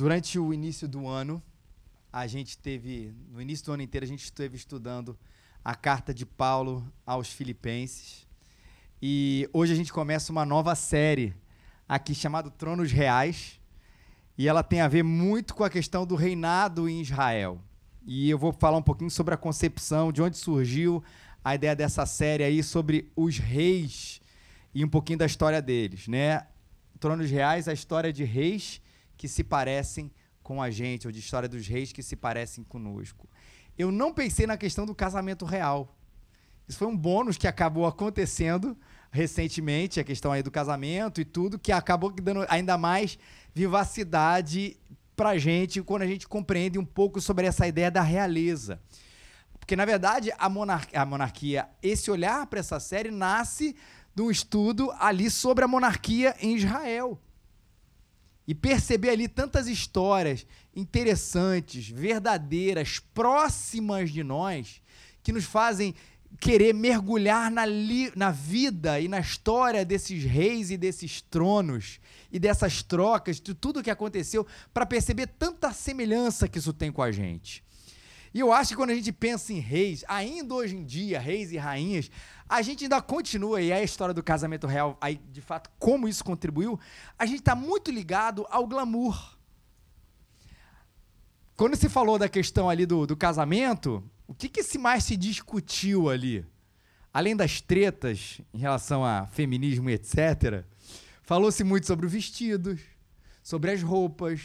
durante o início do ano, a gente teve, no início do ano inteiro, a gente esteve estudando a carta de Paulo aos Filipenses. E hoje a gente começa uma nova série aqui chamada Tronos Reais. E ela tem a ver muito com a questão do reinado em Israel. E eu vou falar um pouquinho sobre a concepção, de onde surgiu a ideia dessa série aí sobre os reis e um pouquinho da história deles, né? Tronos Reais, a história de reis que se parecem com a gente, ou de história dos reis que se parecem conosco. Eu não pensei na questão do casamento real. Isso foi um bônus que acabou acontecendo recentemente, a questão aí do casamento e tudo, que acabou dando ainda mais vivacidade pra gente quando a gente compreende um pouco sobre essa ideia da realeza. Porque, na verdade, a, monar a monarquia, esse olhar para essa série nasce de um estudo ali sobre a monarquia em Israel e perceber ali tantas histórias interessantes, verdadeiras, próximas de nós, que nos fazem querer mergulhar na, na vida e na história desses reis e desses tronos e dessas trocas, de tudo que aconteceu, para perceber tanta semelhança que isso tem com a gente. E eu acho que quando a gente pensa em reis, ainda hoje em dia, reis e rainhas, a gente ainda continua, e é a história do casamento real, aí de fato como isso contribuiu, a gente está muito ligado ao glamour. Quando se falou da questão ali do, do casamento, o que, que se mais se discutiu ali? Além das tretas em relação a feminismo e etc., falou-se muito sobre os vestidos, sobre as roupas,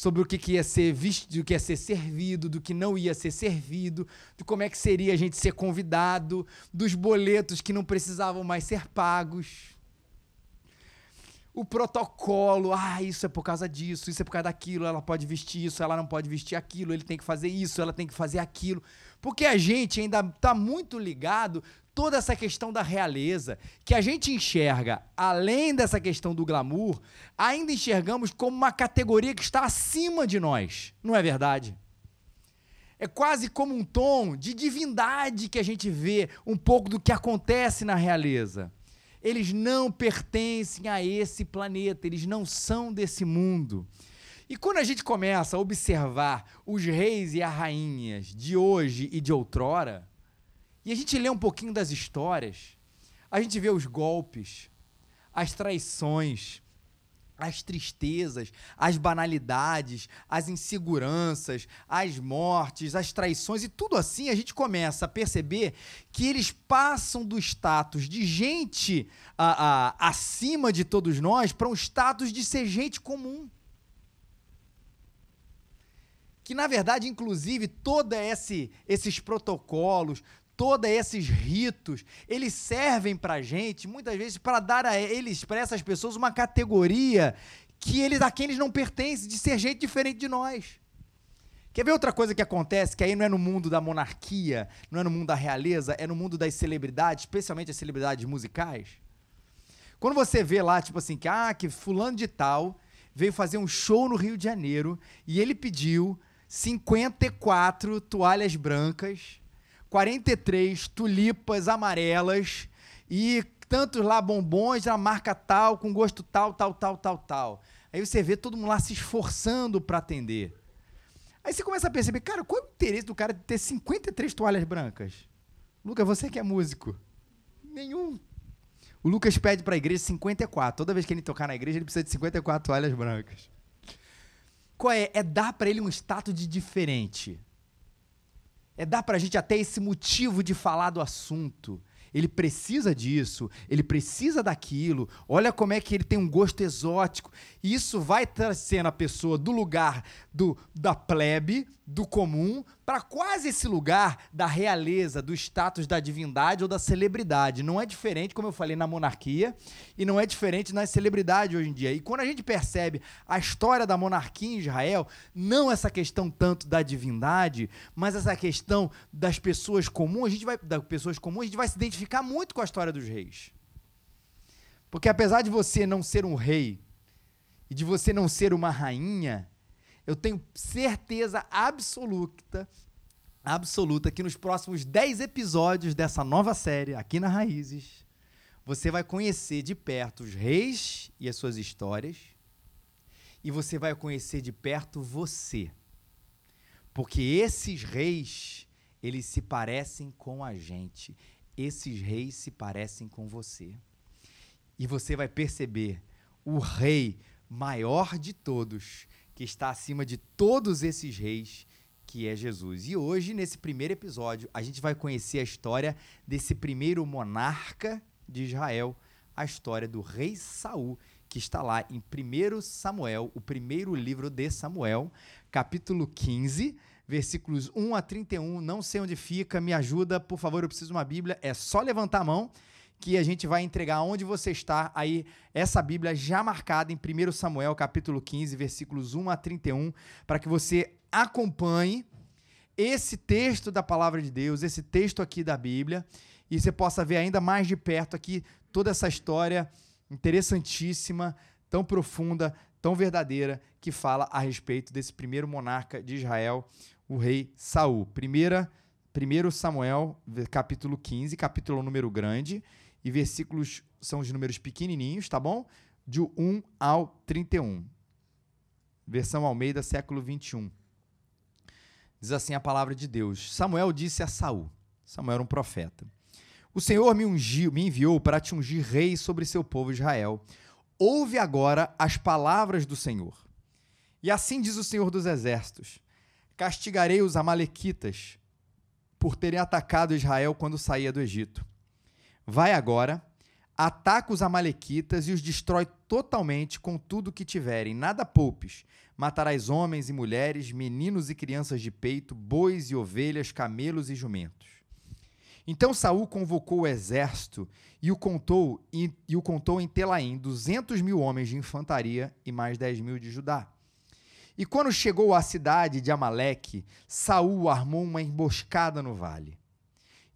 sobre o que, que ia ser visto, do que ia ser servido, do que não ia ser servido, de como é que seria a gente ser convidado, dos boletos que não precisavam mais ser pagos. O protocolo, ah, isso é por causa disso, isso é por causa daquilo, ela pode vestir isso, ela não pode vestir aquilo, ele tem que fazer isso, ela tem que fazer aquilo. Porque a gente ainda está muito ligado toda essa questão da realeza, que a gente enxerga, além dessa questão do glamour, ainda enxergamos como uma categoria que está acima de nós. Não é verdade? É quase como um tom de divindade que a gente vê um pouco do que acontece na realeza. Eles não pertencem a esse planeta, eles não são desse mundo. E quando a gente começa a observar os reis e as rainhas de hoje e de outrora, e a gente lê um pouquinho das histórias, a gente vê os golpes, as traições, as tristezas, as banalidades, as inseguranças, as mortes, as traições e tudo assim, a gente começa a perceber que eles passam do status de gente a, a, acima de todos nós para um status de ser gente comum. Que na verdade, inclusive, todos esse, esses protocolos, todos esses ritos, eles servem para gente, muitas vezes, para dar a eles, para essas pessoas, uma categoria que eles, a quem eles não pertencem, de ser gente diferente de nós. Quer ver outra coisa que acontece, que aí não é no mundo da monarquia, não é no mundo da realeza, é no mundo das celebridades, especialmente as celebridades musicais? Quando você vê lá, tipo assim, que, ah, que fulano de tal veio fazer um show no Rio de Janeiro e ele pediu 54 toalhas brancas 43 tulipas amarelas e tantos lá bombons da marca tal, com gosto tal, tal, tal, tal, tal. Aí você vê todo mundo lá se esforçando para atender. Aí você começa a perceber, cara, qual é o interesse do cara de ter 53 toalhas brancas? Lucas, você que é músico. Nenhum. O Lucas pede para a igreja 54. Toda vez que ele tocar na igreja, ele precisa de 54 toalhas brancas. Qual é? É dar para ele um status de diferente é dar para a gente até esse motivo de falar do assunto. Ele precisa disso, ele precisa daquilo. Olha como é que ele tem um gosto exótico. E isso vai trazendo a pessoa do lugar do, da plebe, do comum, para quase esse lugar da realeza, do status da divindade ou da celebridade. Não é diferente, como eu falei, na monarquia e não é diferente nas celebridades hoje em dia. E quando a gente percebe a história da monarquia em Israel, não essa questão tanto da divindade, mas essa questão das pessoas comuns, a gente vai das pessoas comuns, a gente vai se identificar muito com a história dos reis. Porque apesar de você não ser um rei e de você não ser uma rainha, eu tenho certeza absoluta, absoluta que nos próximos 10 episódios dessa nova série, aqui na Raízes, você vai conhecer de perto os reis e as suas histórias. e você vai conhecer de perto você. Porque esses reis, eles se parecem com a gente. Esses reis se parecem com você. E você vai perceber o rei maior de todos, que está acima de todos esses reis, que é Jesus. E hoje, nesse primeiro episódio, a gente vai conhecer a história desse primeiro monarca de Israel, a história do rei Saul, que está lá em 1 Samuel, o primeiro livro de Samuel, capítulo 15, versículos 1 a 31. Não sei onde fica, me ajuda, por favor, eu preciso de uma Bíblia. É só levantar a mão que a gente vai entregar onde você está aí essa Bíblia já marcada em 1 Samuel, capítulo 15, versículos 1 a 31, para que você acompanhe esse texto da palavra de Deus, esse texto aqui da Bíblia, e você possa ver ainda mais de perto aqui toda essa história interessantíssima, tão profunda, tão verdadeira, que fala a respeito desse primeiro monarca de Israel, o rei Saul. Primeira, 1 Samuel, capítulo 15, capítulo número grande, e versículos são os números pequenininhos, tá bom? De 1 ao 31. Versão Almeida, século 21. Diz assim a palavra de Deus: Samuel disse a Saul, Samuel era um profeta: O Senhor me ungiu, me enviou para te ungir rei sobre seu povo Israel. Ouve agora as palavras do Senhor. E assim diz o Senhor dos exércitos: Castigarei os amalequitas por terem atacado Israel quando saía do Egito. Vai agora, ataca os amalequitas e os destrói totalmente com tudo que tiverem, nada poupes, Matarás homens e mulheres, meninos e crianças de peito, bois e ovelhas, camelos e jumentos. Então Saul convocou o exército e o contou, e, e o contou em Telaim, duzentos mil homens de infantaria e mais dez mil de Judá. E quando chegou à cidade de Amaleque, Saul armou uma emboscada no vale.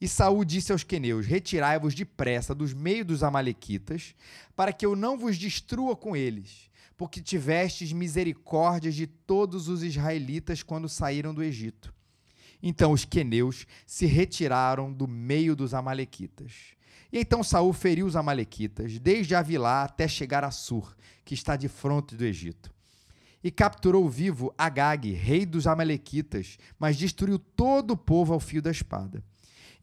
E Saul disse aos queneus: Retirai-vos depressa dos meios dos amalequitas, para que eu não vos destrua com eles porque tivestes misericórdia de todos os israelitas quando saíram do Egito. Então os queneus se retiraram do meio dos amalequitas. E então Saul feriu os amalequitas, desde Avilá até chegar a Sur, que está de fronte do Egito. E capturou vivo Agag, rei dos amalequitas, mas destruiu todo o povo ao fio da espada.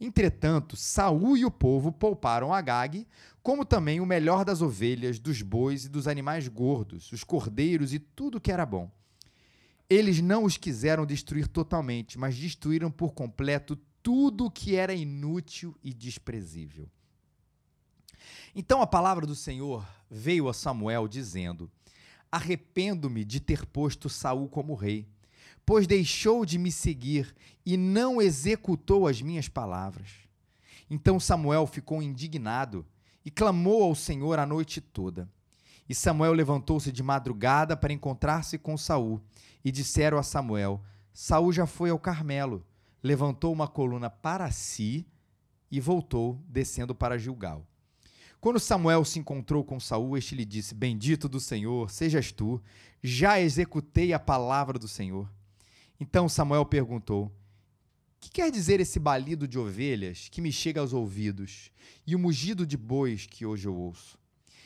Entretanto, Saul e o povo pouparam Agag, como também o melhor das ovelhas, dos bois e dos animais gordos, os cordeiros e tudo que era bom. Eles não os quiseram destruir totalmente, mas destruíram por completo tudo o que era inútil e desprezível. Então a palavra do Senhor veio a Samuel dizendo: Arrependo-me de ter posto Saul como rei pois deixou de me seguir e não executou as minhas palavras. Então Samuel ficou indignado e clamou ao Senhor a noite toda. E Samuel levantou-se de madrugada para encontrar-se com Saul, e disseram a Samuel: Saul já foi ao Carmelo, levantou uma coluna para si e voltou, descendo para Gilgal. Quando Samuel se encontrou com Saul, este lhe disse: Bendito do Senhor, sejas tu, já executei a palavra do Senhor. Então Samuel perguntou: Que quer dizer esse balido de ovelhas que me chega aos ouvidos e o mugido de bois que hoje eu ouço?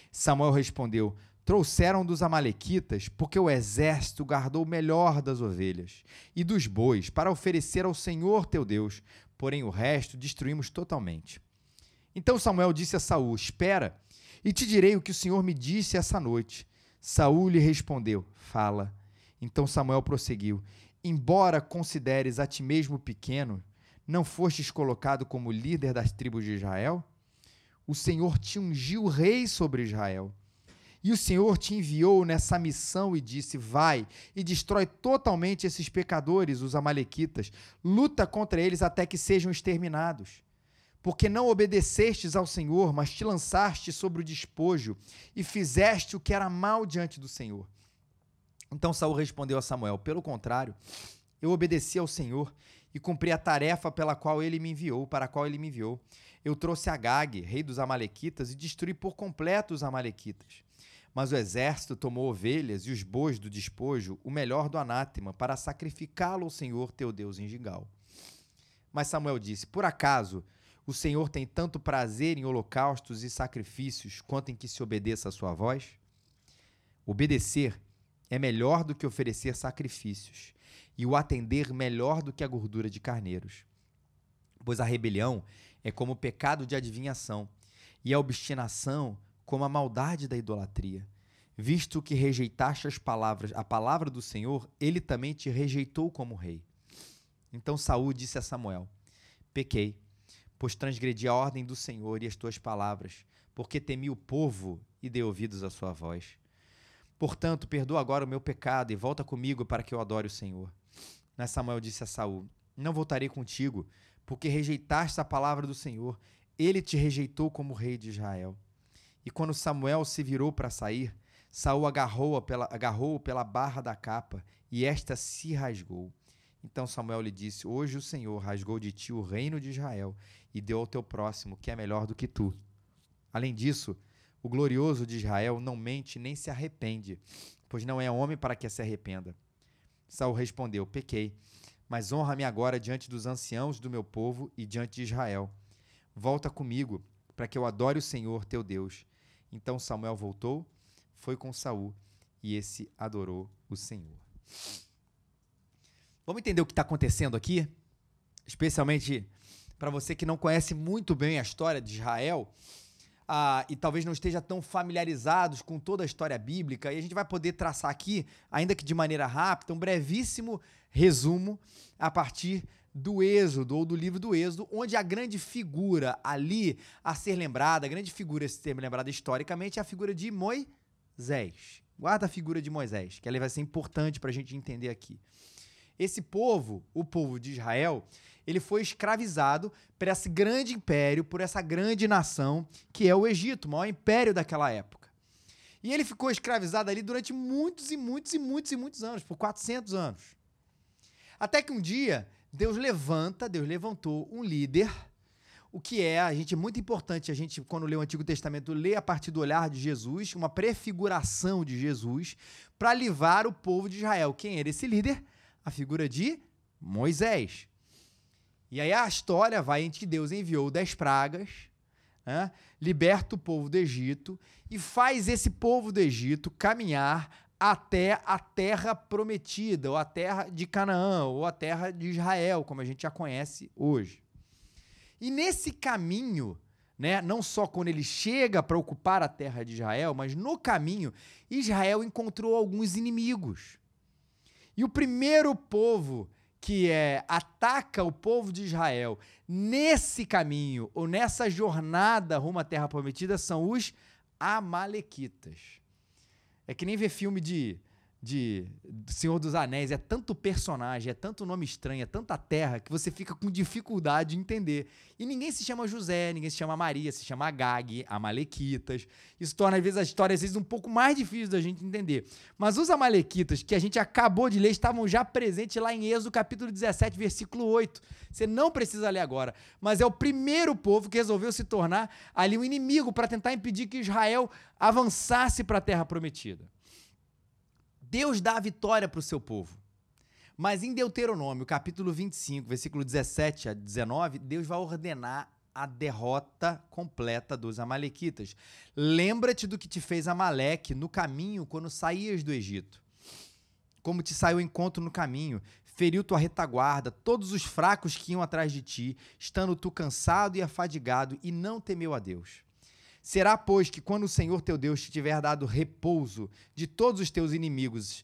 Samuel respondeu: Trouxeram dos Amalequitas, porque o exército guardou o melhor das ovelhas e dos bois para oferecer ao Senhor teu Deus, porém o resto destruímos totalmente. Então Samuel disse a Saul: Espera, e te direi o que o Senhor me disse essa noite. Saul lhe respondeu: Fala. Então Samuel prosseguiu: embora consideres a ti mesmo pequeno, não fostes colocado como líder das tribos de Israel? O Senhor te ungiu rei sobre Israel. E o Senhor te enviou nessa missão e disse: Vai e destrói totalmente esses pecadores, os Amalequitas, luta contra eles até que sejam exterminados. Porque não obedecestes ao Senhor, mas te lançaste sobre o despojo e fizeste o que era mal diante do Senhor. Então Saul respondeu a Samuel: Pelo contrário, eu obedeci ao Senhor e cumpri a tarefa pela qual ele me enviou, para a qual ele me enviou. Eu trouxe Agag, rei dos amalequitas, e destruí por completo os amalequitas. Mas o exército tomou ovelhas e os bois do despojo, o melhor do anátema, para sacrificá-lo ao Senhor teu Deus em Gigal. Mas Samuel disse: Por acaso o Senhor tem tanto prazer em holocaustos e sacrifícios quanto em que se obedeça a sua voz? Obedecer é melhor do que oferecer sacrifícios, e o atender melhor do que a gordura de carneiros. Pois a rebelião é como o pecado de adivinhação, e a obstinação como a maldade da idolatria. Visto que rejeitaste as palavras, a palavra do Senhor, ele também te rejeitou como rei. Então Saul disse a Samuel: Pequei, pois transgredi a ordem do Senhor e as tuas palavras, porque temi o povo e dei ouvidos à sua voz. Portanto, perdoa agora o meu pecado e volta comigo para que eu adore o Senhor. Mas Samuel disse a Saul: Não voltarei contigo, porque rejeitaste a palavra do Senhor. Ele te rejeitou como rei de Israel. E quando Samuel se virou para sair, Saul agarrou-o pela, agarrou pela barra da capa, e esta se rasgou. Então Samuel lhe disse: Hoje o Senhor rasgou de ti o reino de Israel e deu ao teu próximo, que é melhor do que tu. Além disso, o glorioso de Israel não mente nem se arrepende, pois não é homem para que se arrependa. Saul respondeu: Pequei, mas honra-me agora diante dos anciãos do meu povo e diante de Israel. Volta comigo, para que eu adore o Senhor teu Deus. Então Samuel voltou, foi com Saul, e esse adorou o Senhor. Vamos entender o que está acontecendo aqui? Especialmente para você que não conhece muito bem a história de Israel ah, e talvez não esteja tão familiarizados com toda a história bíblica, e a gente vai poder traçar aqui, ainda que de maneira rápida, um brevíssimo resumo a partir do Êxodo, ou do livro do Êxodo, onde a grande figura ali a ser lembrada, a grande figura a ser lembrada historicamente é a figura de Moisés. Guarda a figura de Moisés, que ela vai ser importante para a gente entender aqui. Esse povo, o povo de Israel, ele foi escravizado por esse grande império, por essa grande nação que é o Egito, o maior império daquela época. E ele ficou escravizado ali durante muitos e muitos e muitos e muitos anos, por 400 anos. Até que um dia, Deus levanta, Deus levantou um líder, o que é, a gente é muito importante a gente quando lê o Antigo Testamento ler a partir do olhar de Jesus, uma prefiguração de Jesus para livrar o povo de Israel. Quem era esse líder? A figura de Moisés. E aí a história vai em que Deus enviou dez pragas, né, liberta o povo do Egito e faz esse povo do Egito caminhar até a terra prometida, ou a terra de Canaã, ou a terra de Israel, como a gente já conhece hoje. E nesse caminho, né, não só quando ele chega para ocupar a terra de Israel, mas no caminho, Israel encontrou alguns inimigos. E o primeiro povo que é, ataca o povo de Israel nesse caminho ou nessa jornada rumo à Terra Prometida são os Amalequitas. É que nem ver filme de de Senhor dos Anéis, é tanto personagem, é tanto nome estranho, é tanta terra que você fica com dificuldade de entender. E ninguém se chama José, ninguém se chama Maria, se chama Agag, Amalequitas. Isso torna, às vezes, a história às vezes, um pouco mais difícil da gente entender. Mas os Amalequitas, que a gente acabou de ler, estavam já presentes lá em Êxodo capítulo 17, versículo 8. Você não precisa ler agora. Mas é o primeiro povo que resolveu se tornar ali um inimigo para tentar impedir que Israel avançasse para a terra prometida. Deus dá a vitória para o seu povo. Mas em Deuteronômio, capítulo 25, versículo 17 a 19, Deus vai ordenar a derrota completa dos amalequitas. Lembra-te do que te fez Amaleque no caminho quando saías do Egito. Como te saiu encontro no caminho, feriu tua retaguarda, todos os fracos que iam atrás de ti, estando tu cansado e afadigado, e não temeu a Deus. Será, pois, que quando o Senhor teu Deus te tiver dado repouso de todos os teus inimigos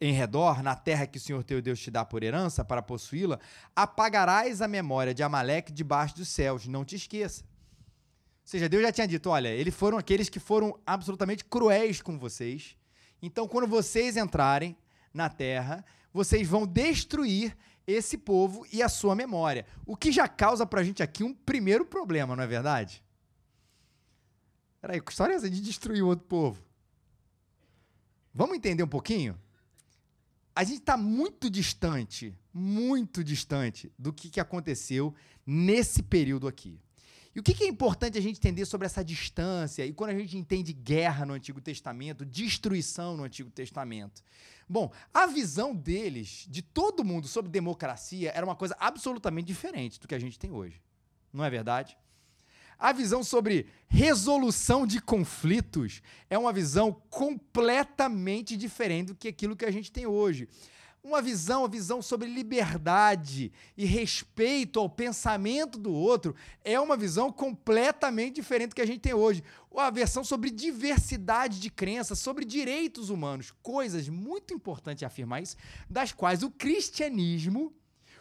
em redor, na terra que o Senhor teu Deus te dá por herança para possuí-la, apagarás a memória de Amaleque debaixo dos céus, não te esqueça. Ou seja, Deus já tinha dito: olha, eles foram aqueles que foram absolutamente cruéis com vocês. Então, quando vocês entrarem na terra, vocês vão destruir esse povo e a sua memória. O que já causa para a gente aqui um primeiro problema, não é verdade? Peraí, que história é essa de destruir o outro povo? Vamos entender um pouquinho? A gente está muito distante, muito distante do que, que aconteceu nesse período aqui. E o que, que é importante a gente entender sobre essa distância e quando a gente entende guerra no Antigo Testamento, destruição no Antigo Testamento? Bom, a visão deles, de todo mundo, sobre democracia era uma coisa absolutamente diferente do que a gente tem hoje. Não é verdade? A visão sobre resolução de conflitos é uma visão completamente diferente do que aquilo que a gente tem hoje. Uma visão, a visão sobre liberdade e respeito ao pensamento do outro é uma visão completamente diferente do que a gente tem hoje. A versão sobre diversidade de crenças, sobre direitos humanos, coisas muito importantes afirmar isso, das quais o cristianismo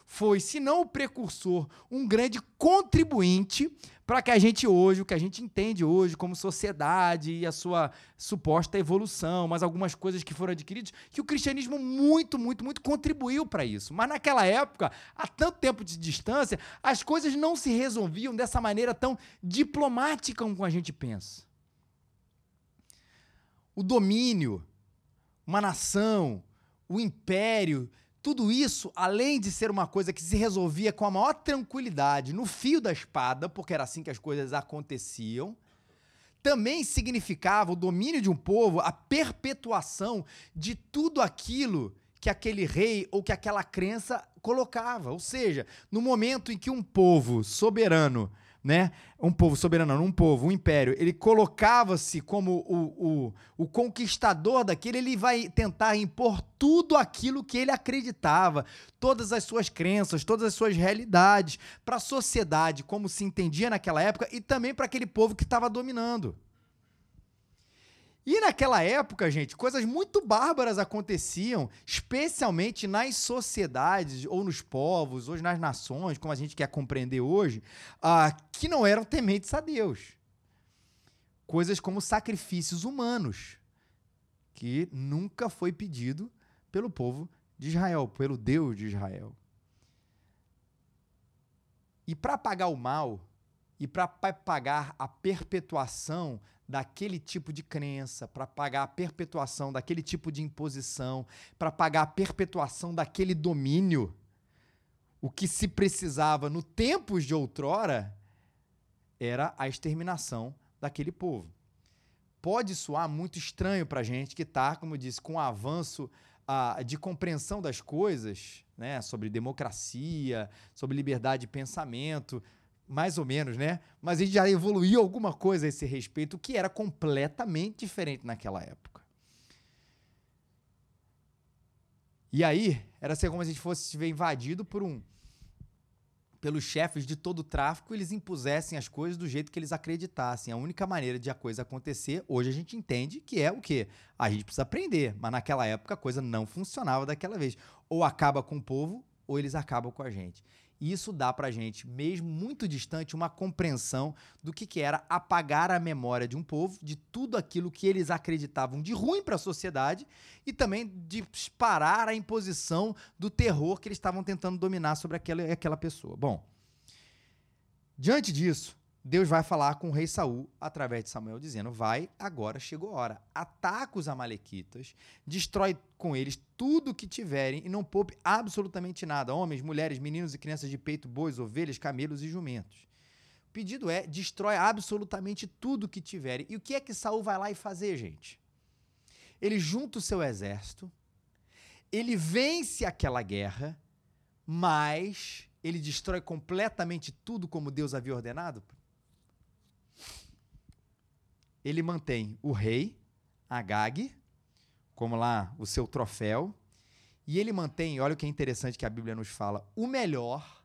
foi, se não o precursor, um grande contribuinte para que a gente hoje, o que a gente entende hoje como sociedade e a sua suposta evolução, mas algumas coisas que foram adquiridas, que o cristianismo muito, muito, muito contribuiu para isso. Mas naquela época, há tanto tempo de distância, as coisas não se resolviam dessa maneira tão diplomática como a gente pensa. O domínio, uma nação, o império tudo isso, além de ser uma coisa que se resolvia com a maior tranquilidade no fio da espada, porque era assim que as coisas aconteciam, também significava o domínio de um povo, a perpetuação de tudo aquilo que aquele rei ou que aquela crença colocava. Ou seja, no momento em que um povo soberano né? Um povo soberano, um povo, um império, ele colocava-se como o, o, o conquistador daquele, ele vai tentar impor tudo aquilo que ele acreditava, todas as suas crenças, todas as suas realidades, para a sociedade, como se entendia naquela época, e também para aquele povo que estava dominando. E naquela época, gente, coisas muito bárbaras aconteciam, especialmente nas sociedades, ou nos povos, ou nas nações, como a gente quer compreender hoje, uh, que não eram tementes a Deus. Coisas como sacrifícios humanos, que nunca foi pedido pelo povo de Israel, pelo Deus de Israel. E para pagar o mal, e para pagar a perpetuação daquele tipo de crença, para pagar a perpetuação daquele tipo de imposição, para pagar a perpetuação daquele domínio. O que se precisava no tempos de outrora era a exterminação daquele povo. Pode soar muito estranho para a gente que está, como eu disse, com o avanço de compreensão das coisas, né, sobre democracia, sobre liberdade de pensamento, mais ou menos, né? Mas a gente já evoluiu alguma coisa a esse respeito, que era completamente diferente naquela época. E aí, era ser como se a gente fosse invadido por um pelos chefes de todo o tráfico, eles impusessem as coisas do jeito que eles acreditassem. A única maneira de a coisa acontecer, hoje a gente entende que é o quê? A gente precisa aprender, mas naquela época a coisa não funcionava daquela vez. Ou acaba com o povo, ou eles acabam com a gente. E isso dá para gente, mesmo muito distante, uma compreensão do que, que era apagar a memória de um povo, de tudo aquilo que eles acreditavam de ruim para a sociedade e também de parar a imposição do terror que eles estavam tentando dominar sobre aquela, aquela pessoa. Bom, diante disso, Deus vai falar com o rei Saul através de Samuel, dizendo: Vai, agora chegou a hora. Ataca os Amalequitas, destrói com eles tudo o que tiverem e não poupe absolutamente nada: homens, mulheres, meninos e crianças de peito, bois, ovelhas, camelos e jumentos. O pedido é: destrói absolutamente tudo o que tiverem. E o que é que Saul vai lá e fazer, gente? Ele junta o seu exército, ele vence aquela guerra, mas ele destrói completamente tudo como Deus havia ordenado? Ele mantém o rei, Agag, como lá o seu troféu, e ele mantém, olha o que é interessante que a Bíblia nos fala, o melhor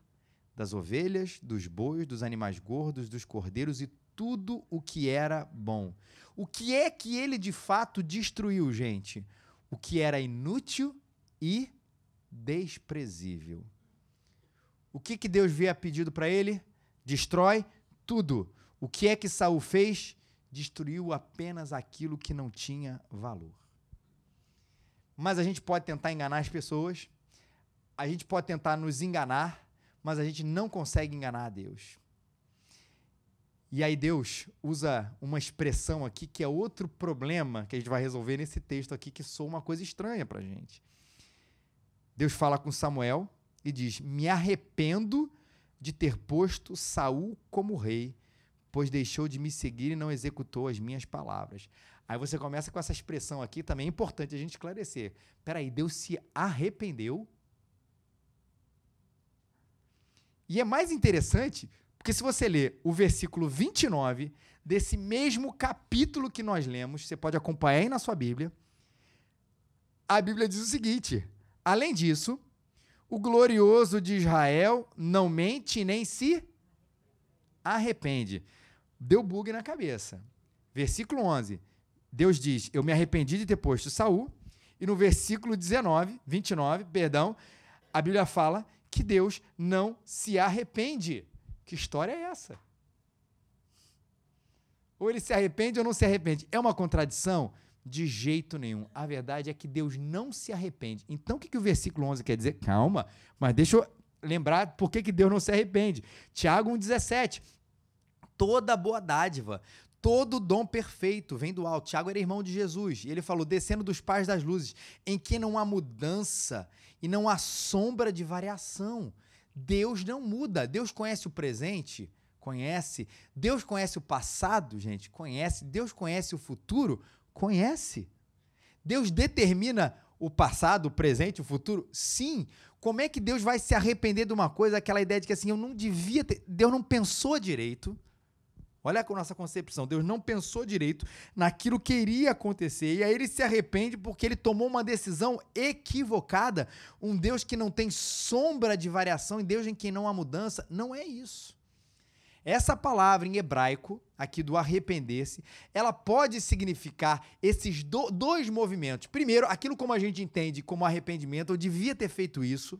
das ovelhas, dos bois, dos animais gordos, dos cordeiros e tudo o que era bom. O que é que ele de fato destruiu, gente? O que era inútil e desprezível. O que, que Deus via pedido para ele? Destrói tudo. O que é que Saul fez? Destruiu apenas aquilo que não tinha valor. Mas a gente pode tentar enganar as pessoas, a gente pode tentar nos enganar, mas a gente não consegue enganar a Deus. E aí Deus usa uma expressão aqui que é outro problema que a gente vai resolver nesse texto aqui que soa uma coisa estranha para a gente. Deus fala com Samuel e diz: "Me arrependo de ter posto Saul como rei pois deixou de me seguir e não executou as minhas palavras. Aí você começa com essa expressão aqui, também é importante a gente esclarecer. Peraí, Deus se arrependeu? E é mais interessante, Porque se você ler o versículo 29 desse mesmo capítulo que nós lemos, você pode acompanhar aí na sua Bíblia. A Bíblia diz o seguinte: além disso, o glorioso de Israel não mente nem se arrepende. Deu bug na cabeça. Versículo 11. Deus diz: Eu me arrependi de ter posto Saul. E no versículo 19, 29, perdão, a Bíblia fala que Deus não se arrepende. Que história é essa? Ou ele se arrepende ou não se arrepende. É uma contradição? De jeito nenhum. A verdade é que Deus não se arrepende. Então, o que, que o versículo 11 quer dizer? Calma, mas deixa eu lembrar por que, que Deus não se arrepende. Tiago 1,17. Toda boa dádiva, todo dom perfeito vem do alto. Tiago era irmão de Jesus. E ele falou: descendo dos pais das luzes, em que não há mudança e não há sombra de variação. Deus não muda. Deus conhece o presente, conhece. Deus conhece o passado, gente, conhece. Deus conhece o futuro, Conhece. Deus determina o passado, o presente, o futuro? Sim. Como é que Deus vai se arrepender de uma coisa, aquela ideia de que assim, eu não devia ter. Deus não pensou direito. Olha com nossa concepção. Deus não pensou direito naquilo que iria acontecer. E aí ele se arrepende porque ele tomou uma decisão equivocada. Um Deus que não tem sombra de variação, em Deus em quem não há mudança. Não é isso. Essa palavra em hebraico, aqui do arrepender-se, ela pode significar esses do, dois movimentos. Primeiro, aquilo como a gente entende como arrependimento, eu devia ter feito isso,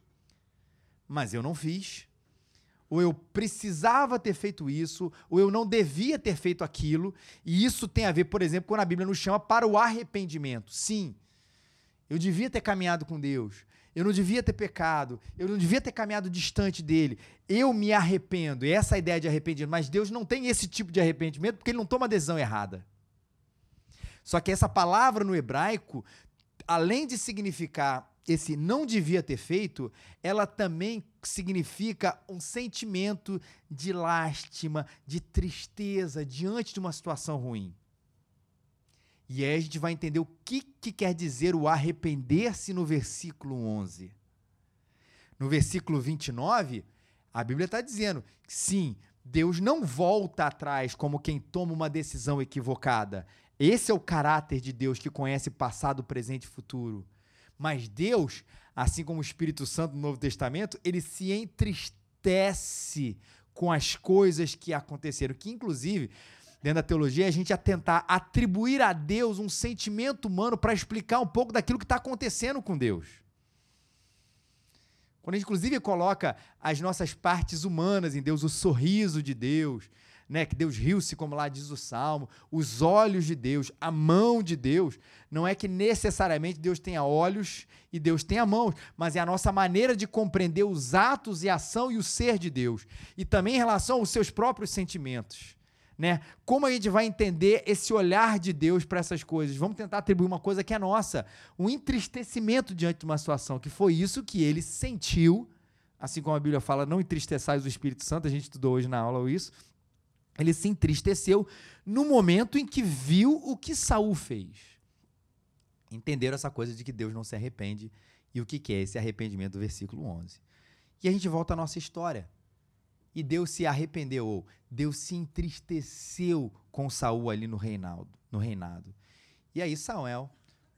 mas eu não fiz. Ou eu precisava ter feito isso, ou eu não devia ter feito aquilo. E isso tem a ver, por exemplo, quando a Bíblia nos chama para o arrependimento. Sim, eu devia ter caminhado com Deus eu não devia ter pecado, eu não devia ter caminhado distante dele. Eu me arrependo. E essa é ideia de arrependimento. Mas Deus não tem esse tipo de arrependimento porque ele não toma decisão errada. Só que essa palavra no hebraico, além de significar esse não devia ter feito, ela também significa um sentimento de lástima, de tristeza diante de uma situação ruim. E aí a gente vai entender o que, que quer dizer o arrepender-se no versículo 11. No versículo 29, a Bíblia está dizendo sim, Deus não volta atrás como quem toma uma decisão equivocada. Esse é o caráter de Deus que conhece passado, presente e futuro. Mas Deus, assim como o Espírito Santo no Novo Testamento, ele se entristece com as coisas que aconteceram, que inclusive dentro da teologia, a gente a tentar atribuir a Deus um sentimento humano para explicar um pouco daquilo que está acontecendo com Deus. Quando a gente, inclusive, coloca as nossas partes humanas em Deus, o sorriso de Deus, né, que Deus riu-se, como lá diz o Salmo, os olhos de Deus, a mão de Deus. Não é que necessariamente Deus tenha olhos e Deus tenha mãos, mas é a nossa maneira de compreender os atos e ação e o ser de Deus. E também em relação aos seus próprios sentimentos né? Como a gente vai entender esse olhar de Deus para essas coisas? Vamos tentar atribuir uma coisa que é nossa, um entristecimento diante de uma situação, que foi isso que ele sentiu, assim como a Bíblia fala, não entristeçais o Espírito Santo, a gente estudou hoje na aula isso. Ele se entristeceu no momento em que viu o que Saul fez. Entenderam essa coisa de que Deus não se arrepende e o que é esse arrependimento do versículo 11. E a gente volta à nossa história e Deus se arrependeu, ou Deus se entristeceu com Saul ali no no reinado. E aí Samuel,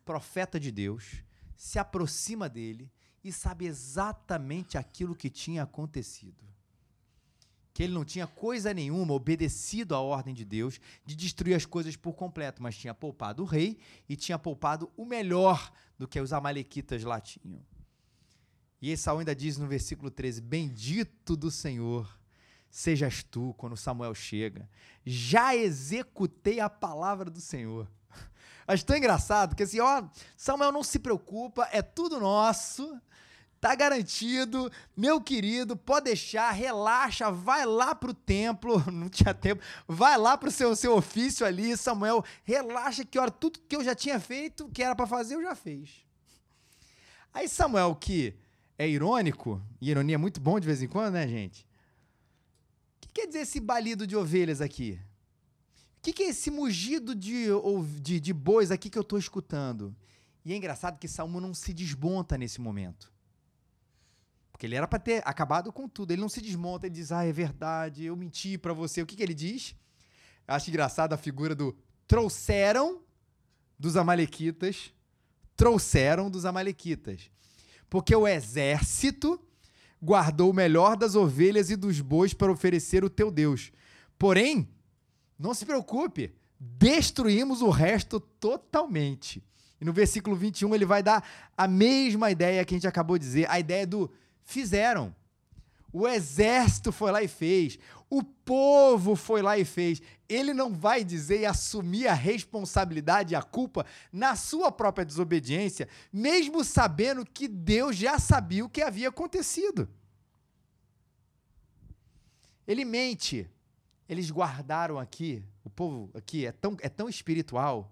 profeta de Deus, se aproxima dele e sabe exatamente aquilo que tinha acontecido. Que ele não tinha coisa nenhuma obedecido à ordem de Deus de destruir as coisas por completo, mas tinha poupado o rei e tinha poupado o melhor do que os amalequitas lá tinham. E Saul ainda diz no versículo 13: Bendito do Senhor sejas tu quando Samuel chega. Já executei a palavra do Senhor. Acho tão engraçado que assim, ó, Samuel não se preocupa, é tudo nosso, tá garantido, meu querido, pode deixar, relaxa, vai lá pro templo, não tinha tempo, vai lá pro seu, seu ofício ali, Samuel, relaxa que, olha, tudo que eu já tinha feito, que era para fazer, eu já fiz. Aí Samuel, que é irônico, e ironia é muito bom de vez em quando, né, gente? quer dizer esse balido de ovelhas aqui? O que, que é esse mugido de, de, de bois aqui que eu estou escutando? E é engraçado que Salmo não se desmonta nesse momento. Porque ele era para ter acabado com tudo. Ele não se desmonta, ele diz: "Ah, é verdade, eu menti para você". O que, que ele diz? Eu acho engraçado a figura do trouxeram dos amalequitas, trouxeram dos amalequitas. Porque o exército guardou o melhor das ovelhas e dos bois para oferecer o teu Deus. Porém, não se preocupe, destruímos o resto totalmente. E no versículo 21 ele vai dar a mesma ideia que a gente acabou de dizer, a ideia do fizeram. O exército foi lá e fez. O povo foi lá e fez. Ele não vai dizer e assumir a responsabilidade e a culpa na sua própria desobediência, mesmo sabendo que Deus já sabia o que havia acontecido. Ele mente. Eles guardaram aqui, o povo aqui é tão, é tão espiritual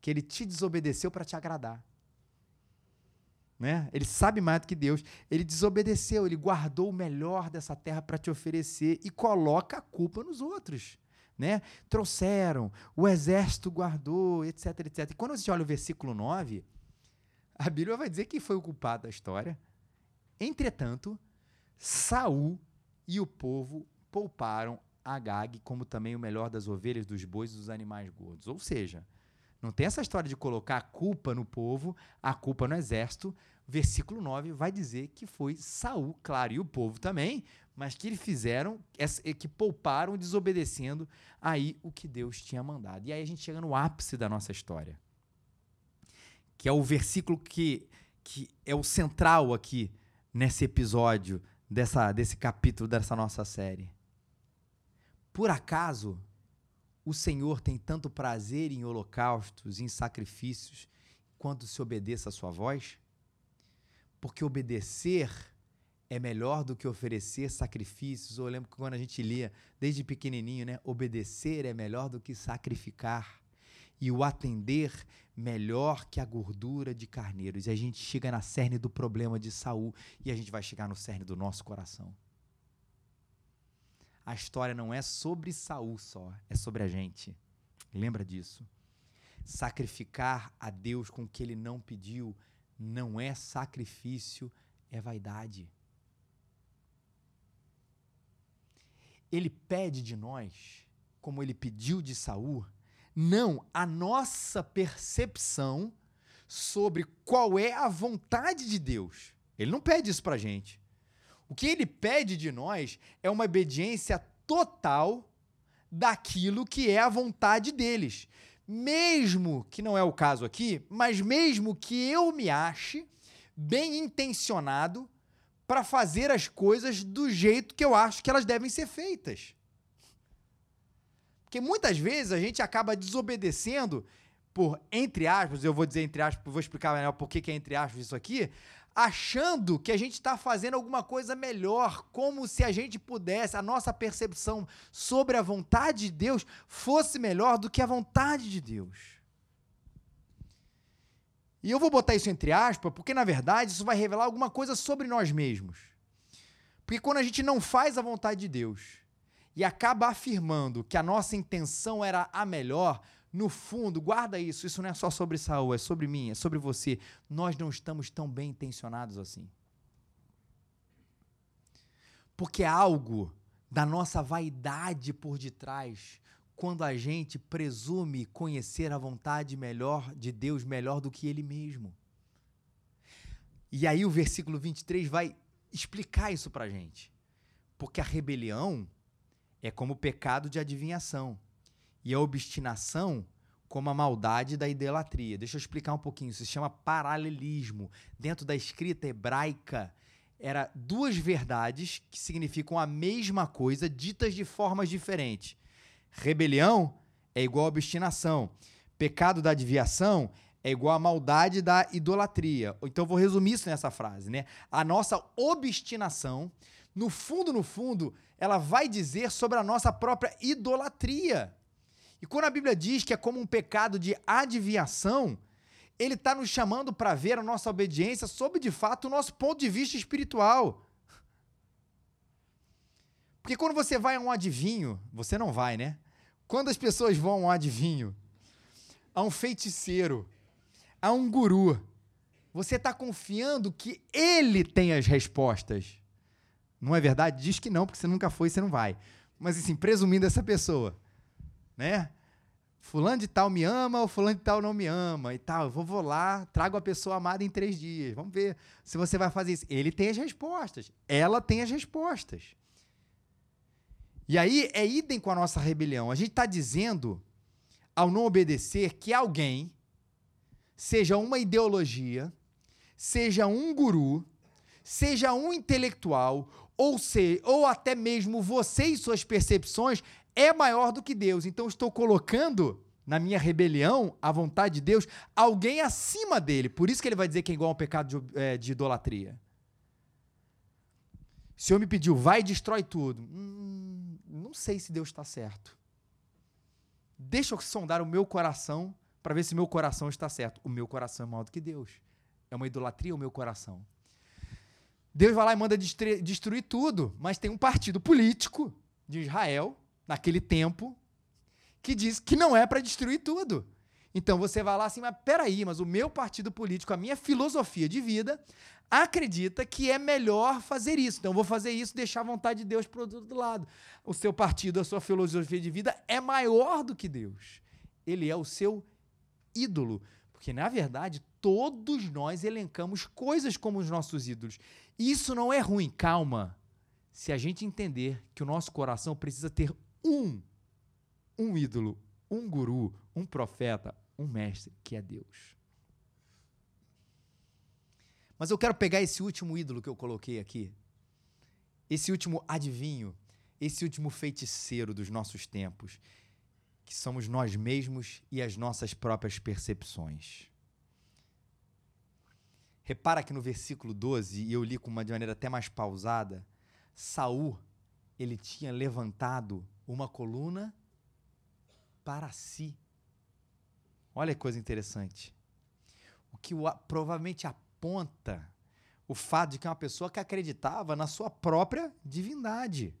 que ele te desobedeceu para te agradar. Né? Ele sabe mais do que Deus. Ele desobedeceu, ele guardou o melhor dessa terra para te oferecer e coloca a culpa nos outros. Né? Trouxeram, o exército guardou, etc, etc. E quando você olha o versículo 9, a Bíblia vai dizer que foi o culpado da história. Entretanto, Saul e o povo pouparam Agag como também o melhor das ovelhas, dos bois e dos animais gordos. Ou seja, não tem essa história de colocar a culpa no povo, a culpa no exército. Versículo 9 vai dizer que foi Saul, claro, e o povo também, mas que eles fizeram, que pouparam desobedecendo aí o que Deus tinha mandado. E aí a gente chega no ápice da nossa história, que é o versículo que, que é o central aqui nesse episódio, dessa, desse capítulo dessa nossa série. Por acaso o Senhor tem tanto prazer em holocaustos, em sacrifícios, quanto se obedeça a sua voz? Porque obedecer é melhor do que oferecer sacrifícios. Eu lembro que quando a gente lia, desde pequenininho, né? Obedecer é melhor do que sacrificar. E o atender melhor que a gordura de carneiros. E a gente chega na cerne do problema de Saul e a gente vai chegar no cerne do nosso coração a história não é sobre Saul só, é sobre a gente. Lembra disso? Sacrificar a Deus com o que ele não pediu não é sacrifício, é vaidade. Ele pede de nós, como ele pediu de Saul, não a nossa percepção sobre qual é a vontade de Deus. Ele não pede isso pra gente. O que ele pede de nós é uma obediência total daquilo que é a vontade deles. Mesmo que não é o caso aqui, mas mesmo que eu me ache bem intencionado para fazer as coisas do jeito que eu acho que elas devem ser feitas. Porque muitas vezes a gente acaba desobedecendo por, entre aspas, eu vou dizer entre aspas, vou explicar melhor por que é entre aspas isso aqui, achando que a gente está fazendo alguma coisa melhor, como se a gente pudesse, a nossa percepção sobre a vontade de Deus fosse melhor do que a vontade de Deus. E eu vou botar isso entre aspas, porque na verdade isso vai revelar alguma coisa sobre nós mesmos. Porque quando a gente não faz a vontade de Deus e acaba afirmando que a nossa intenção era a melhor, no fundo, guarda isso, isso não é só sobre Saul, é sobre mim, é sobre você. Nós não estamos tão bem intencionados assim. Porque há algo da nossa vaidade por detrás quando a gente presume conhecer a vontade melhor de Deus melhor do que ele mesmo. E aí o versículo 23 vai explicar isso pra gente. Porque a rebelião é como o pecado de adivinhação e a obstinação como a maldade da idolatria. Deixa eu explicar um pouquinho. Isso se chama paralelismo. Dentro da escrita hebraica, era duas verdades que significam a mesma coisa, ditas de formas diferentes. Rebelião é igual a obstinação. Pecado da adivinhação é igual a maldade da idolatria. Então vou resumir isso nessa frase, né? A nossa obstinação, no fundo, no fundo, ela vai dizer sobre a nossa própria idolatria. E quando a Bíblia diz que é como um pecado de adivinhação, ele está nos chamando para ver a nossa obediência sob de fato o nosso ponto de vista espiritual. Porque quando você vai a um adivinho, você não vai, né? Quando as pessoas vão a um adivinho, a um feiticeiro, a um guru, Você está confiando que ele tem as respostas. Não é verdade? Diz que não, porque você nunca foi e você não vai. Mas assim, presumindo essa pessoa, né? Fulano de tal me ama ou fulano de tal não me ama e tal. Eu vou, vou lá, trago a pessoa amada em três dias. Vamos ver se você vai fazer isso. Ele tem as respostas. Ela tem as respostas. E aí é idem com a nossa rebelião. A gente está dizendo, ao não obedecer, que alguém, seja uma ideologia, seja um guru, seja um intelectual, ou, se, ou até mesmo você e suas percepções, é maior do que Deus. Então estou colocando na minha rebelião a vontade de Deus alguém acima dele. Por isso que ele vai dizer que é igual ao pecado de, é, de idolatria. O Senhor me pediu, vai e destrói tudo. Hum, não sei se Deus está certo. Deixa eu sondar o meu coração para ver se meu coração está certo. O meu coração é maior do que Deus. É uma idolatria o meu coração. Deus vai lá e manda destruir tudo, mas tem um partido político de Israel, naquele tempo, que diz que não é para destruir tudo. Então você vai lá assim, mas peraí, mas o meu partido político, a minha filosofia de vida, acredita que é melhor fazer isso. Então vou fazer isso, deixar a vontade de Deus para o outro lado. O seu partido, a sua filosofia de vida é maior do que Deus. Ele é o seu ídolo. Porque, na verdade, todos nós elencamos coisas como os nossos ídolos. Isso não é ruim, calma. Se a gente entender que o nosso coração precisa ter um, um ídolo, um guru, um profeta, um mestre, que é Deus. Mas eu quero pegar esse último ídolo que eu coloquei aqui, esse último adivinho, esse último feiticeiro dos nossos tempos, que somos nós mesmos e as nossas próprias percepções. Repara que no versículo 12, e eu li com uma de maneira até mais pausada, Saul, ele tinha levantado uma coluna para si. Olha que coisa interessante. O que o, provavelmente aponta o fato de que é uma pessoa que acreditava na sua própria divindade.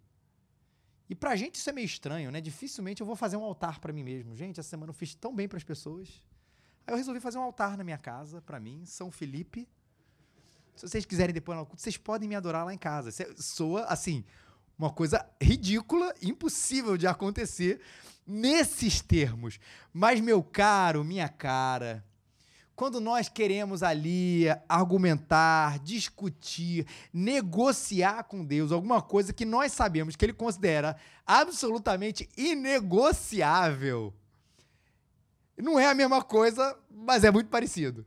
E pra gente isso é meio estranho, né? Dificilmente eu vou fazer um altar para mim mesmo. Gente, essa semana eu fiz tão bem para as pessoas. Aí eu resolvi fazer um altar na minha casa, para mim, São Felipe. Se vocês quiserem depois no culto, vocês podem me adorar lá em casa. Soa, assim, uma coisa ridícula, impossível de acontecer nesses termos. Mas, meu caro, minha cara, quando nós queremos ali argumentar, discutir, negociar com Deus alguma coisa que nós sabemos que Ele considera absolutamente inegociável, não é a mesma coisa, mas é muito parecido.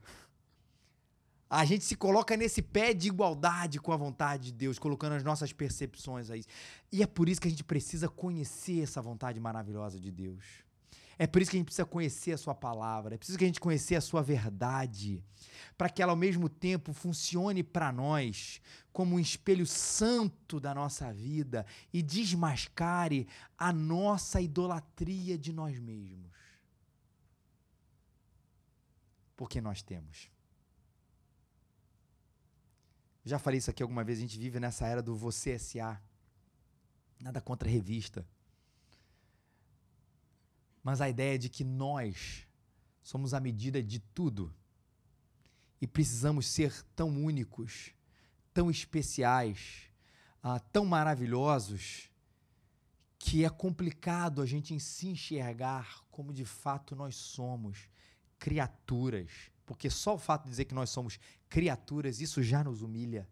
A gente se coloca nesse pé de igualdade com a vontade de Deus, colocando as nossas percepções aí. E é por isso que a gente precisa conhecer essa vontade maravilhosa de Deus. É por isso que a gente precisa conhecer a sua palavra, é preciso que a gente conhecer a sua verdade, para que ela ao mesmo tempo funcione para nós como um espelho santo da nossa vida e desmascare a nossa idolatria de nós mesmos. Porque nós temos. Já falei isso aqui alguma vez, a gente vive nessa era do você SA. Nada contra a revista mas a ideia de que nós somos a medida de tudo e precisamos ser tão únicos, tão especiais, uh, tão maravilhosos, que é complicado a gente se enxergar como de fato nós somos criaturas. Porque só o fato de dizer que nós somos criaturas, isso já nos humilha.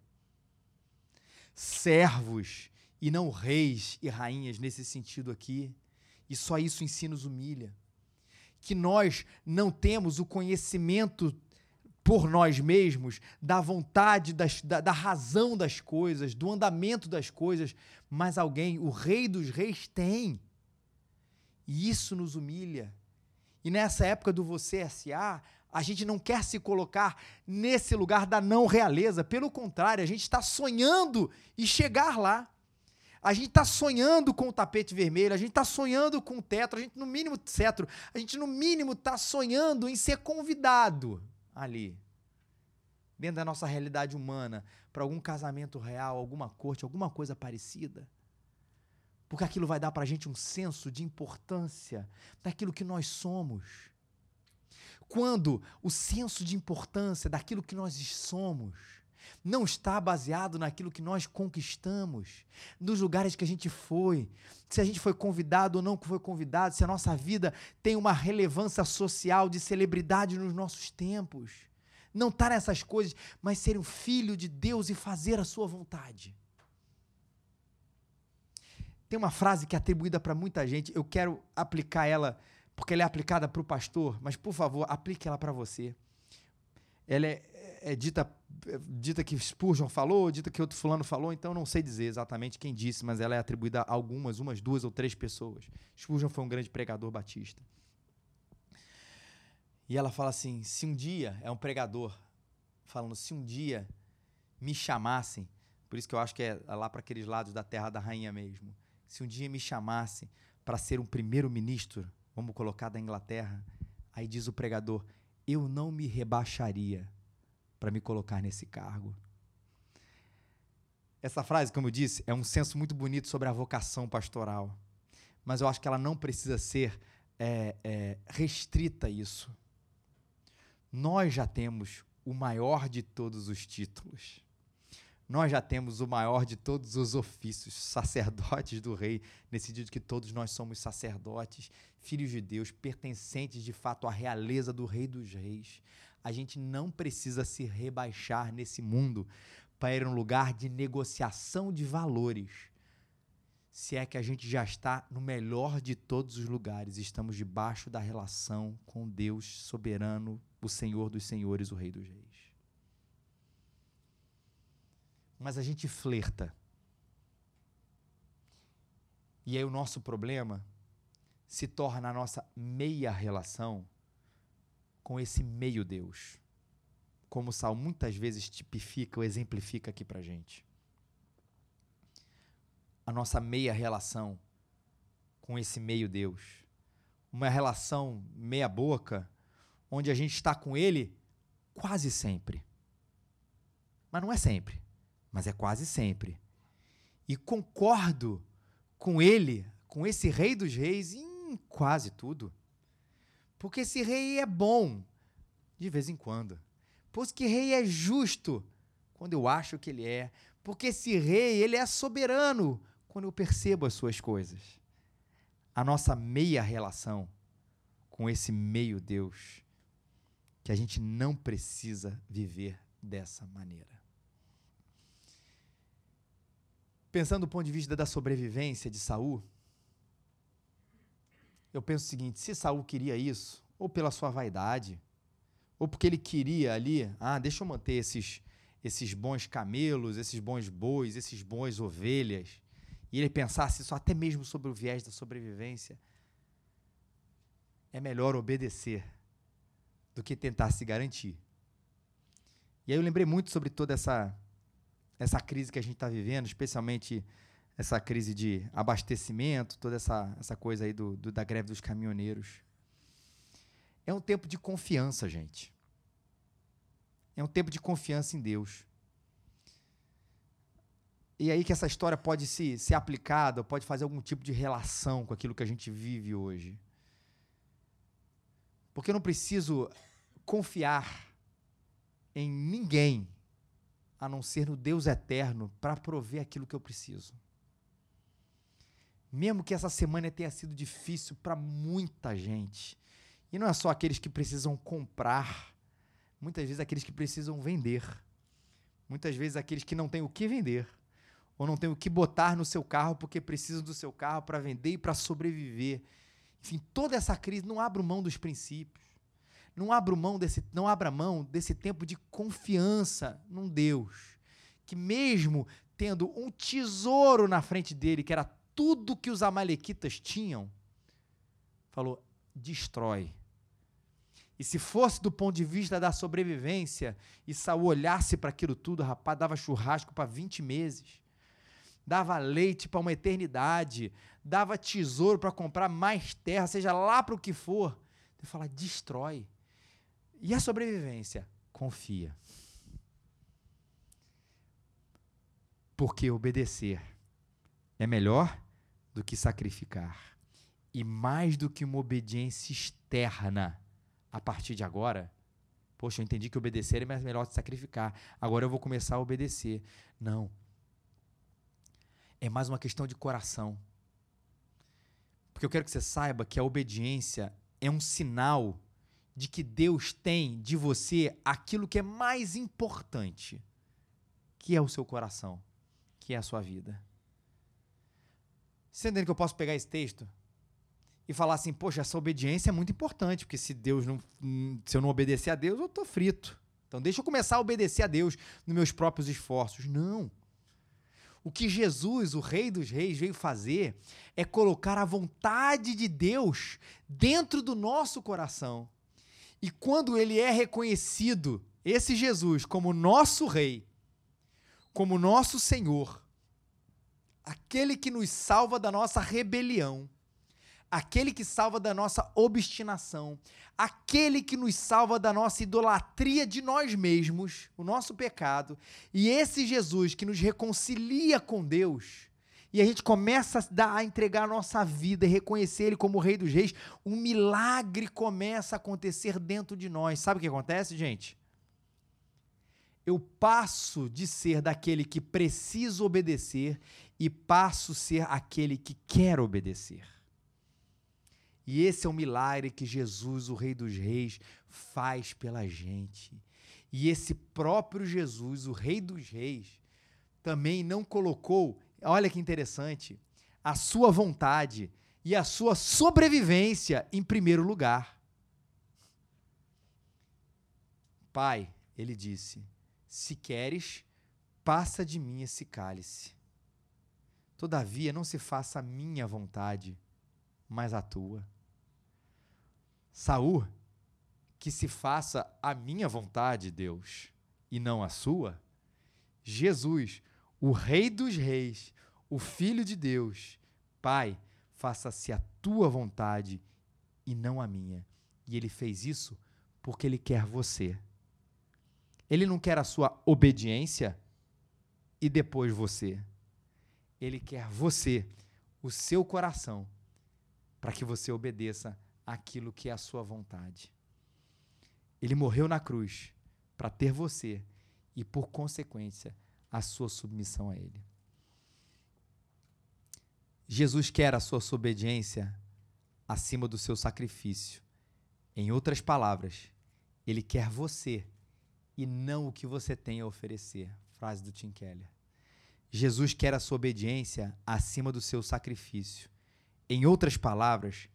Servos e não reis e rainhas nesse sentido aqui e só isso em si nos humilha. Que nós não temos o conhecimento por nós mesmos da vontade, das, da, da razão das coisas, do andamento das coisas, mas alguém, o Rei dos Reis, tem. E isso nos humilha. E nessa época do você SA, a gente não quer se colocar nesse lugar da não realeza. Pelo contrário, a gente está sonhando e chegar lá. A gente está sonhando com o tapete vermelho, a gente está sonhando com o teto, a gente no mínimo cetro, a gente no mínimo está sonhando em ser convidado ali, dentro da nossa realidade humana, para algum casamento real, alguma corte, alguma coisa parecida. Porque aquilo vai dar para a gente um senso de importância daquilo que nós somos. Quando o senso de importância daquilo que nós somos não está baseado naquilo que nós conquistamos, nos lugares que a gente foi, se a gente foi convidado ou não foi convidado, se a nossa vida tem uma relevância social de celebridade nos nossos tempos. Não estar tá nessas coisas, mas ser um filho de Deus e fazer a sua vontade. Tem uma frase que é atribuída para muita gente, eu quero aplicar ela, porque ela é aplicada para o pastor, mas por favor, aplique ela para você. Ela é, é, dita, é dita que Spurgeon falou, dita que outro fulano falou, então não sei dizer exatamente quem disse, mas ela é atribuída a algumas, umas duas ou três pessoas. Spurgeon foi um grande pregador batista. E ela fala assim: se um dia, é um pregador, falando, se um dia me chamassem, por isso que eu acho que é lá para aqueles lados da terra da rainha mesmo se um dia me chamassem para ser um primeiro-ministro, vamos colocar da Inglaterra, aí diz o pregador: eu não me rebaixaria para me colocar nesse cargo. Essa frase, como eu disse, é um senso muito bonito sobre a vocação pastoral, mas eu acho que ela não precisa ser é, é, restrita a isso. Nós já temos o maior de todos os títulos nós já temos o maior de todos os ofícios, sacerdotes do rei, nesse dia que todos nós somos sacerdotes, filhos de Deus, pertencentes de fato à realeza do rei dos reis. A gente não precisa se rebaixar nesse mundo para ir a um lugar de negociação de valores. Se é que a gente já está no melhor de todos os lugares, estamos debaixo da relação com Deus soberano, o Senhor dos senhores, o Rei dos reis mas a gente flerta. E aí o nosso problema se torna a nossa meia relação com esse meio Deus. Como o Salmo muitas vezes tipifica ou exemplifica aqui pra gente. A nossa meia relação com esse meio Deus. Uma relação meia boca, onde a gente está com ele quase sempre. Mas não é sempre mas é quase sempre. E concordo com ele, com esse rei dos reis, em quase tudo. Porque esse rei é bom, de vez em quando. Porque esse rei é justo, quando eu acho que ele é. Porque esse rei, ele é soberano, quando eu percebo as suas coisas. A nossa meia relação com esse meio Deus, que a gente não precisa viver dessa maneira. Pensando do ponto de vista da sobrevivência de Saul, eu penso o seguinte: se Saul queria isso, ou pela sua vaidade, ou porque ele queria ali, ah, deixa eu manter esses, esses bons camelos, esses bons bois, esses bons ovelhas, e ele pensasse isso até mesmo sobre o viés da sobrevivência, é melhor obedecer do que tentar se garantir. E aí eu lembrei muito sobre toda essa essa crise que a gente está vivendo, especialmente essa crise de abastecimento, toda essa, essa coisa aí do, do, da greve dos caminhoneiros. É um tempo de confiança, gente. É um tempo de confiança em Deus. E aí que essa história pode se, ser aplicada, pode fazer algum tipo de relação com aquilo que a gente vive hoje. Porque eu não preciso confiar em ninguém a não ser no Deus eterno para prover aquilo que eu preciso. Mesmo que essa semana tenha sido difícil para muita gente, e não é só aqueles que precisam comprar, muitas vezes aqueles que precisam vender, muitas vezes aqueles que não têm o que vender, ou não têm o que botar no seu carro porque precisam do seu carro para vender e para sobreviver. Enfim, toda essa crise não abre mão dos princípios. Não abra mão desse, não abra mão desse tempo de confiança num Deus que mesmo tendo um tesouro na frente dele, que era tudo que os amalequitas tinham, falou: destrói. E se fosse do ponto de vista da sobrevivência, e Saul olhasse para aquilo tudo, rapaz, dava churrasco para 20 meses, dava leite para uma eternidade, dava tesouro para comprar mais terra, seja lá para o que for. Ele fala: destrói. E a sobrevivência? Confia. Porque obedecer é melhor do que sacrificar. E mais do que uma obediência externa a partir de agora, poxa, eu entendi que obedecer é melhor que sacrificar. Agora eu vou começar a obedecer. Não. É mais uma questão de coração. Porque eu quero que você saiba que a obediência é um sinal de que Deus tem de você aquilo que é mais importante, que é o seu coração, que é a sua vida. Você entende que eu posso pegar esse texto e falar assim, poxa, essa obediência é muito importante, porque se Deus não, se eu não obedecer a Deus, eu tô frito. Então deixa eu começar a obedecer a Deus nos meus próprios esforços. Não. O que Jesus, o Rei dos Reis, veio fazer é colocar a vontade de Deus dentro do nosso coração. E quando ele é reconhecido, esse Jesus, como nosso Rei, como nosso Senhor, aquele que nos salva da nossa rebelião, aquele que salva da nossa obstinação, aquele que nos salva da nossa idolatria de nós mesmos, o nosso pecado, e esse Jesus que nos reconcilia com Deus, e a gente começa a, dar, a entregar a nossa vida e reconhecer Ele como o Rei dos Reis, um milagre começa a acontecer dentro de nós. Sabe o que acontece, gente? Eu passo de ser daquele que precisa obedecer e passo a ser aquele que quer obedecer. E esse é o milagre que Jesus, o Rei dos Reis, faz pela gente. E esse próprio Jesus, o Rei dos Reis, também não colocou, olha que interessante, a sua vontade e a sua sobrevivência em primeiro lugar. Pai, ele disse: Se queres, passa de mim esse cálice. Todavia, não se faça a minha vontade, mas a tua. Saul, que se faça a minha vontade, Deus, e não a sua. Jesus, o Rei dos Reis, o Filho de Deus, Pai, faça-se a tua vontade e não a minha. E ele fez isso porque ele quer você. Ele não quer a sua obediência e depois você. Ele quer você, o seu coração, para que você obedeça aquilo que é a sua vontade. Ele morreu na cruz para ter você e, por consequência, a sua submissão a Ele. Jesus quer a sua obediência acima do seu sacrifício. Em outras palavras, Ele quer você e não o que você tem a oferecer. Frase do Tim Keller. Jesus quer a sua obediência acima do seu sacrifício. Em outras palavras,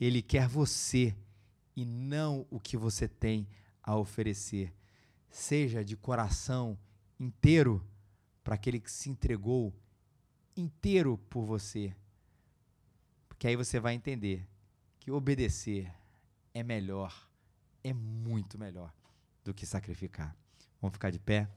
ele quer você e não o que você tem a oferecer. Seja de coração inteiro para aquele que se entregou inteiro por você. Porque aí você vai entender que obedecer é melhor, é muito melhor do que sacrificar. Vamos ficar de pé?